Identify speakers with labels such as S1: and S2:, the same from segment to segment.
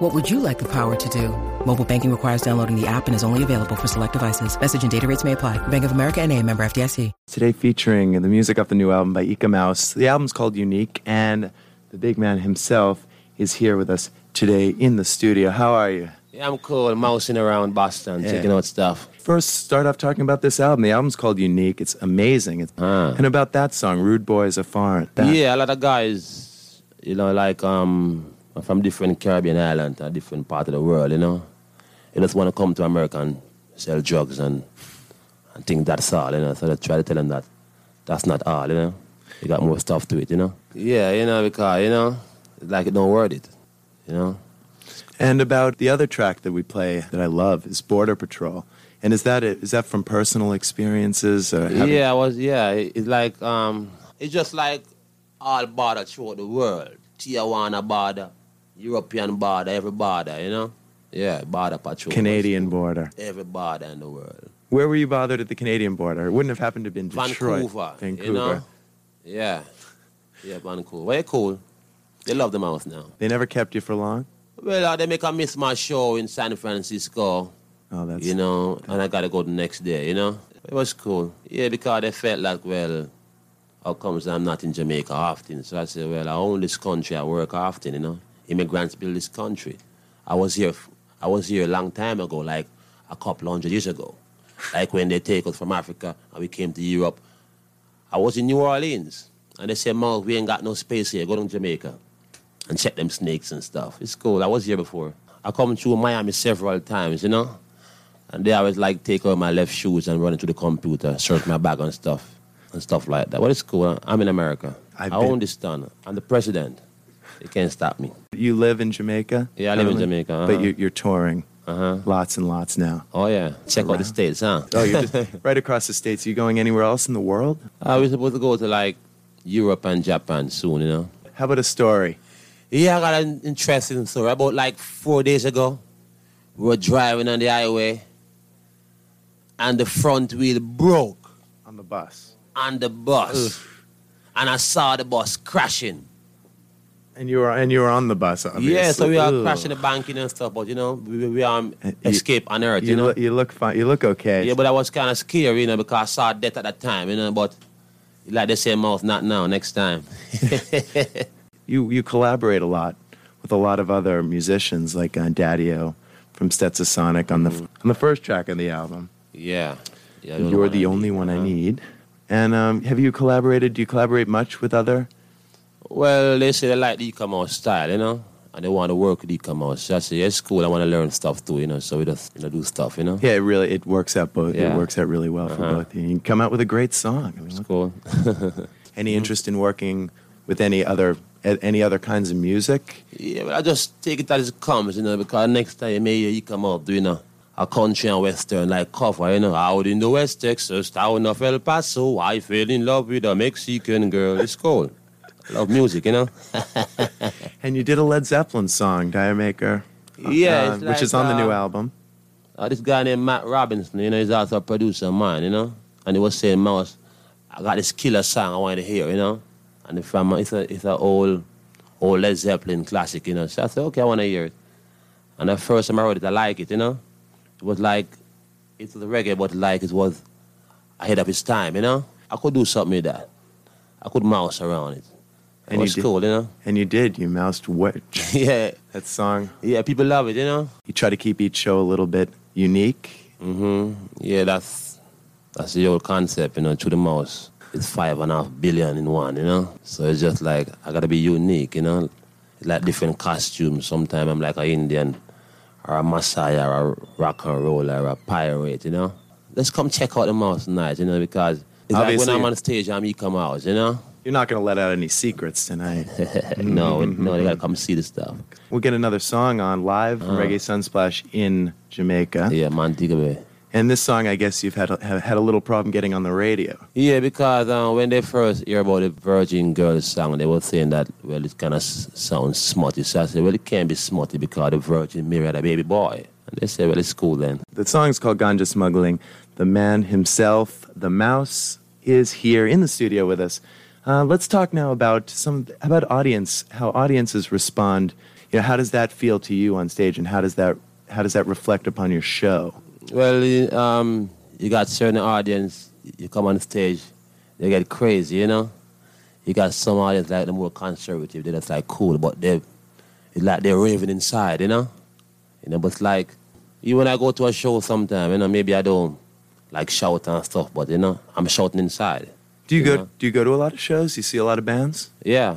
S1: What would you like the power to do? Mobile banking requires downloading the app and is only available for select devices. Message and data rates may apply. Bank of America and a member FDIC.
S2: Today featuring the music of the new album by Eek-A-Mouse. The album's called Unique, and the big man himself is here with us today in the studio. How are you?
S3: Yeah, I'm cool. Mousing around Boston,
S2: Yeah.
S3: checking out stuff.
S2: First, start off talking about this album. The album's called Unique. It's amazing. It's,
S3: Ah.
S2: And about that song, Rude Boys Afar. That.
S3: Yeah, a lot of guys, you know, like um, from different Caribbean islands, or different part of the world, you know. They just want to come to America and sell drugs and and think that's all, you know. So they try to tell them that that's not all, you know. You got more stuff to it, you know. Yeah, you know, because you know, it's like it don't worth it, you know.
S2: And about the other track that we play that I love is Border Patrol. And is that it? Is that from personal experiences? Or having-
S3: Yeah, I was. Yeah, it's like um, it's just like all border throughout the world. Tijuana border, European border, every border. You know. Yeah, border patrol.
S2: Canadian border.
S3: Every border in the world.
S2: Where were you bothered at the Canadian border? It wouldn't have happened to have been Detroit.
S3: Vancouver.
S2: Vancouver.
S3: You know. Yeah. Yeah, Vancouver. Very cool. They love the mouse now.
S2: They never kept you for long?
S3: Well, uh, they make a miss my show in San Francisco.
S2: Oh, that's
S3: you know, and I gotta go the next day, you know. It was cool. Yeah, because they felt like, well, how comes I'm not in Jamaica often? So I said, well, I own this country, I work often, you know. Immigrants build this country. I was here I was here a long time ago, like a couple hundred years ago. Like when they take us from Africa and we came to Europe. I was in New Orleans and they said, Mo, we ain't got no space here, go to Jamaica and check them snakes and stuff. It's cool. I was here before. I come through Miami several times, you know. And they always like take out my left shoes and run into the computer, search my bag and stuff, and stuff like that. But it's cool. I'm in America.
S2: I've
S3: I
S2: been-
S3: own this town. I'm the president. They can't stop me.
S2: You live in Jamaica?
S3: Yeah, I live in
S2: currently?
S3: Jamaica, uh-huh.
S2: But you're, you're touring
S3: Uh-huh.
S2: lots and lots now.
S3: Oh yeah, check out the states, huh?
S2: Oh, you're just right across the states. Are you going anywhere else in the world?
S3: I was supposed to go to like Europe and Japan soon, you know.
S2: How about a story?
S3: Yeah, I got an interesting story. About like four days ago, we were driving on the highway, and the front wheel broke
S2: On the bus.
S3: on the bus, and I saw the bus crashing.
S2: And you were and you were on the bus, obviously.
S3: Yeah, so we are
S2: Ugh.
S3: crashing the banking and stuff, but you know, we, we um escape on Earth, you,
S2: You,
S3: know.
S2: look, you look fine. You look okay.
S3: yeah, but I was kind of scared, you know, because I saw death at that time, you know. But like they say, mouth not now, next time.
S2: you you collaborate a lot with a lot of other musicians like uh, Daddy-O from Stetsasonic on the
S3: Mm-hmm.
S2: on the first track of the album.
S3: yeah, yeah.
S2: You're the only one I
S3: Uh-huh.
S2: need. And um, have you collaborated? Do you collaborate much with other?
S3: Well, they say they like the Eek-A-Mouse style, you know, and they want to work with Eek-A-Mouse. So I say, yeah, it's cool. I want to learn stuff too, you know. So we just you know, do stuff, you know.
S2: Yeah, it really it works out both. It works out really well for
S3: Uh-huh.
S2: both. You You come out with a great song. I mean, look-
S3: cool.
S2: any interest in working with any other any other kinds of music?
S3: yeah, but I just take it as it comes, you know, because next time maybe you come out doing a, a country and western like cover, you know, out in the West Texas, town of El Paso, I fell in love with a Mexican girl. It's cool. I love music, you know.
S2: And you did a Led Zeppelin song, D'yer Mak'er.
S3: Yeah,
S2: uh,
S3: it's
S2: which is
S3: like,
S2: on the new
S3: uh,
S2: album.
S3: Uh, this guy named Matt Robinson, you know, he's also a producer of mine, you know. And he was saying, Mouse, I got this killer song I want to hear, you know. And from it's a it's a old old Led Zeppelin classic, you know. So I said, okay, I want to hear it. And the first time I heard it, I like it, you know. It was like it was a reggae, but like it was ahead of its time, you know. I could do something with that. I could mouse around it. It
S2: And you
S3: was
S2: did-
S3: cool, you know.
S2: And you did. You moused what
S3: yeah,
S2: that song.
S3: yeah, people love it, you know.
S2: You try to keep each show a little bit unique.
S3: hmm Yeah, that's that's the old concept, you know, to the mouse. It's five and a half billion in one, you know? So it's just like I gotta be unique, you know? Like different costumes. Sometimes I'm like an Indian or a Messiah or a rock and roller or a pirate, you know? Let's come check out the mouse tonight, you know, because it's like
S2: Obviously-
S3: when I'm on stage, I'm E come out, you know?
S2: You're not going to let out any secrets tonight.
S3: no, no, they gotta come see the stuff.
S2: we'll get another song on live from Reggae Sunsplash in Jamaica.
S3: Yeah, Montego Bay.
S2: And this song, I guess you've had a, have had a little problem getting on the radio.
S3: Yeah, because uh, when they first hear about the Virgin Girls song, they were saying that, well, it kind of s- sounds smutty. So I said, well, it can't be smutty because the Virgin Mary had a baby boy. And they said, well, it's cool then.
S2: The song's called Ganja Smuggling. The man himself, the mouse, is here in the studio with us. Uh, let's talk now about some about audience, how audiences respond. You know, how does that feel to you on stage, and how does that how does that reflect upon your show?
S3: Well, you- um, you got certain audience, you come on stage, they get crazy, you know? You got some audience like the more conservative, they're just like cool, but they it's like they're raving inside, you know? You know, but it's like, when I go to a show sometime, you know, maybe I don't like shout and stuff, but you know, I'm shouting inside.
S2: Do you
S3: Yeah.
S2: go Do you go to a lot of shows? You see a lot of bands.
S3: Yeah.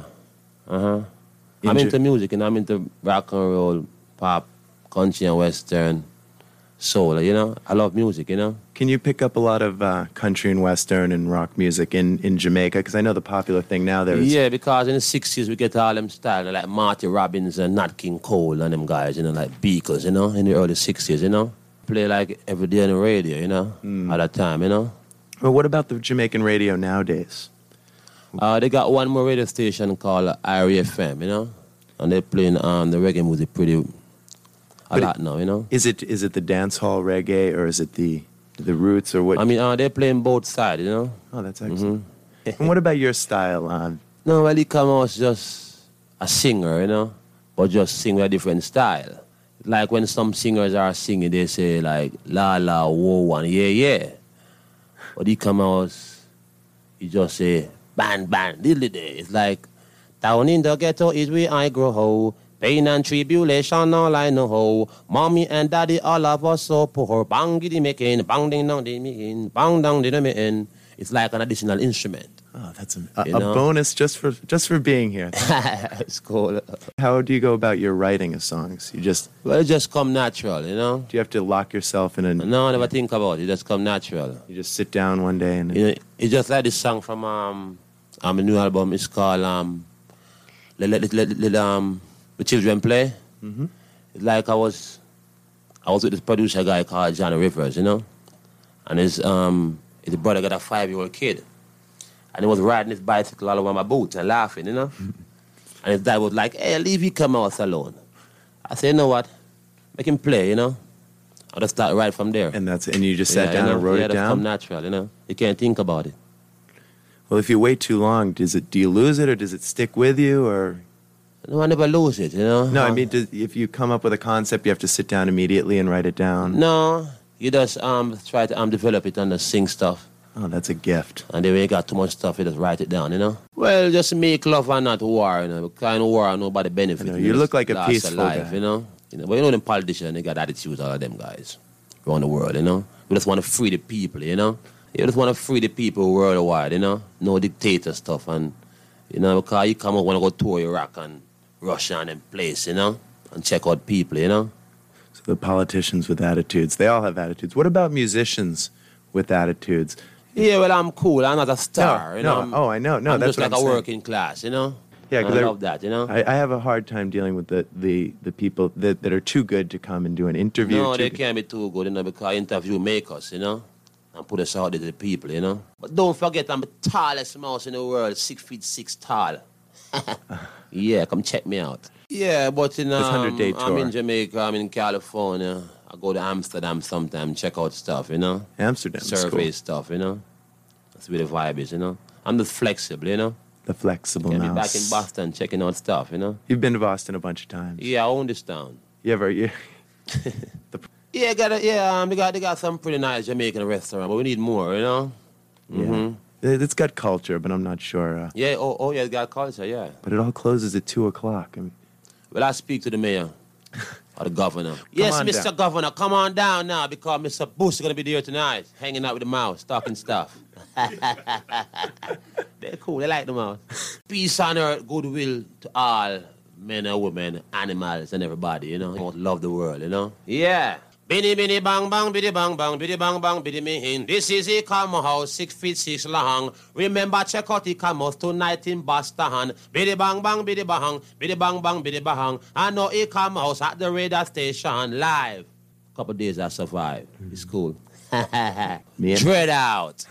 S3: Uh huh. I'm into music and I'm into rock and roll, pop, country and western, soul. You know, I love music. You know.
S2: Can you pick up a lot of uh, country and western and rock music in, in Jamaica? Because I know the popular thing now there is
S3: Yeah, because in the '60s we get all them style like Marty Robbins and Nat King Cole and them guys. You know, like Beakers. You know, in the early '60s. You know, play like every day on the radio. You know, at that time. You know.
S2: Well, what about the Jamaican radio nowadays?
S3: Uh, they got one more radio station called Irie FM, you know, and they're playing um, the reggae music pretty a
S2: But
S3: lot now, you know.
S2: Is it is it the dance hall reggae or is it the the roots or what?
S3: I mean, uh, they're playing both sides, you know.
S2: oh, that's excellent. and what about your style? Uh,
S3: No, well, he come out just a singer, you know, but just sing with a different style. Like when some singers are singing, they say like la la whoa and yeah yeah, but he come out, he just say ban ban diddly day. It's like down in the ghetto is where I grow. Ho. Pain and tribulation, all I know. Mommy and daddy, all of us so poor. Bang giddy making, bang ding dong ding making, bang dong ding making. It's like an additional instrument.
S2: Oh, that's a, a, a bonus just for just for being here.
S3: it's cool.
S2: How do you go about your writing of songs? You just
S3: Well, it just come natural, you know.
S2: do you have to lock yourself in a?
S3: No, I never think about it. It just come natural.
S2: You just sit down one day and
S3: You know, it's just like this song from um, um, a new album. It's called um, let, let, let, let, let, um, the children play.
S2: Mhm.
S3: It's like I was, I was with this producer guy called Johnny Rivers, you know, and his um, his brother got a five year old kid, and he was riding his bicycle all over my boots and laughing, you know, and his dad was like, "Hey, leave him come out alone." I said, "You know what? Make him play, you know." I just start right from there.
S2: and that's and you just sat
S3: Yeah,
S2: down
S3: you know,
S2: and wrote
S3: yeah,
S2: it down.
S3: come natural, you know. You can't think about it.
S2: well, if you wait too long, does it do you lose it or does it stick with you or?
S3: No, I never lose it, you know.
S2: No, I mean, if you come up with a concept, you have to sit down immediately and write it down.
S3: no, you just um try to um develop it and just sing stuff,
S2: Oh, that's a gift.
S3: and then when you got too much stuff, you just write it down, you know. Well, just make love and not war, you know. Kind of war, nobody benefit.
S2: I know,
S3: You
S2: you look like a peaceful
S3: life,
S2: guy.
S3: you know. You know, but you know them politicians, they got attitudes, all of them guys around the world, you know. We just want to free the people, you know. You just want to free the people worldwide, you know. No dictator stuff, and you know, because you come out want to go tour Iraq and Russia and them place, you know, and check out people, you know.
S2: So the politicians with attitudes, they all have attitudes. What about musicians with attitudes?
S3: Yeah, well, I'm cool. I'm not a star.
S2: No,
S3: you
S2: no.
S3: know? I'm-
S2: Oh, I know. No,
S3: I'm
S2: that's
S3: just
S2: what
S3: like
S2: I'm
S3: a
S2: saying.
S3: working class, you know.
S2: Yeah,
S3: I
S2: I-
S3: love that, you know.
S2: I, I have a hard time dealing with the, the, the people that, that are too good to come and do an interview.
S3: no, they
S2: good-
S3: can't be too good, you know, because interview make us, you know, and put us out there to the people, you know. But don't forget, I'm the tallest mouse in the world, six feet six tall. yeah, come check me out. Yeah, but in um,
S2: 100-day
S3: I'm in. Jamaica, I'm in California. I go to Amsterdam sometime, check out stuff, you know.
S2: Amsterdam.
S3: Survey
S2: cool.
S3: stuff, you know. That's where the vibe is, you know. I'm the flexible, you know.
S2: The flexible
S3: Can be back in Boston checking out stuff, you know.
S2: You've been to Boston a bunch of times.
S3: Yeah, I own this town.
S2: You ever? You,
S3: Yeah, got a, yeah, um, they got they got some pretty nice Jamaican restaurant, but we need more, you know. Mhm.
S2: It- It's got culture, but I'm not sure. Uh,
S3: Yeah, oh, oh yeah, It's got culture, yeah.
S2: but it all closes at two o'clock. I mean,
S3: Well, I speak to the mayor or the governor. yes, Mr.
S2: down.
S3: Governor, come on down now because Mr. Bush is gonna be there tonight, hanging out with the mouse, talking stuff. They're cool. They like the mouse. Peace on earth, goodwill to all men and women, animals, and everybody. You know, love the world. You know. Yeah. Biddy biddy bang bang biddy bang bang biddy bang bang biddy me in. This is Eek-A-Mouse, six feet six long. Remember check out the Camos tonight in Boston. Biddy bang bang biddy bang biddy bang bang biddy bang. I know Eek-A-Mouse at the radar station live. Couple days I survived. It's cool. Dread out.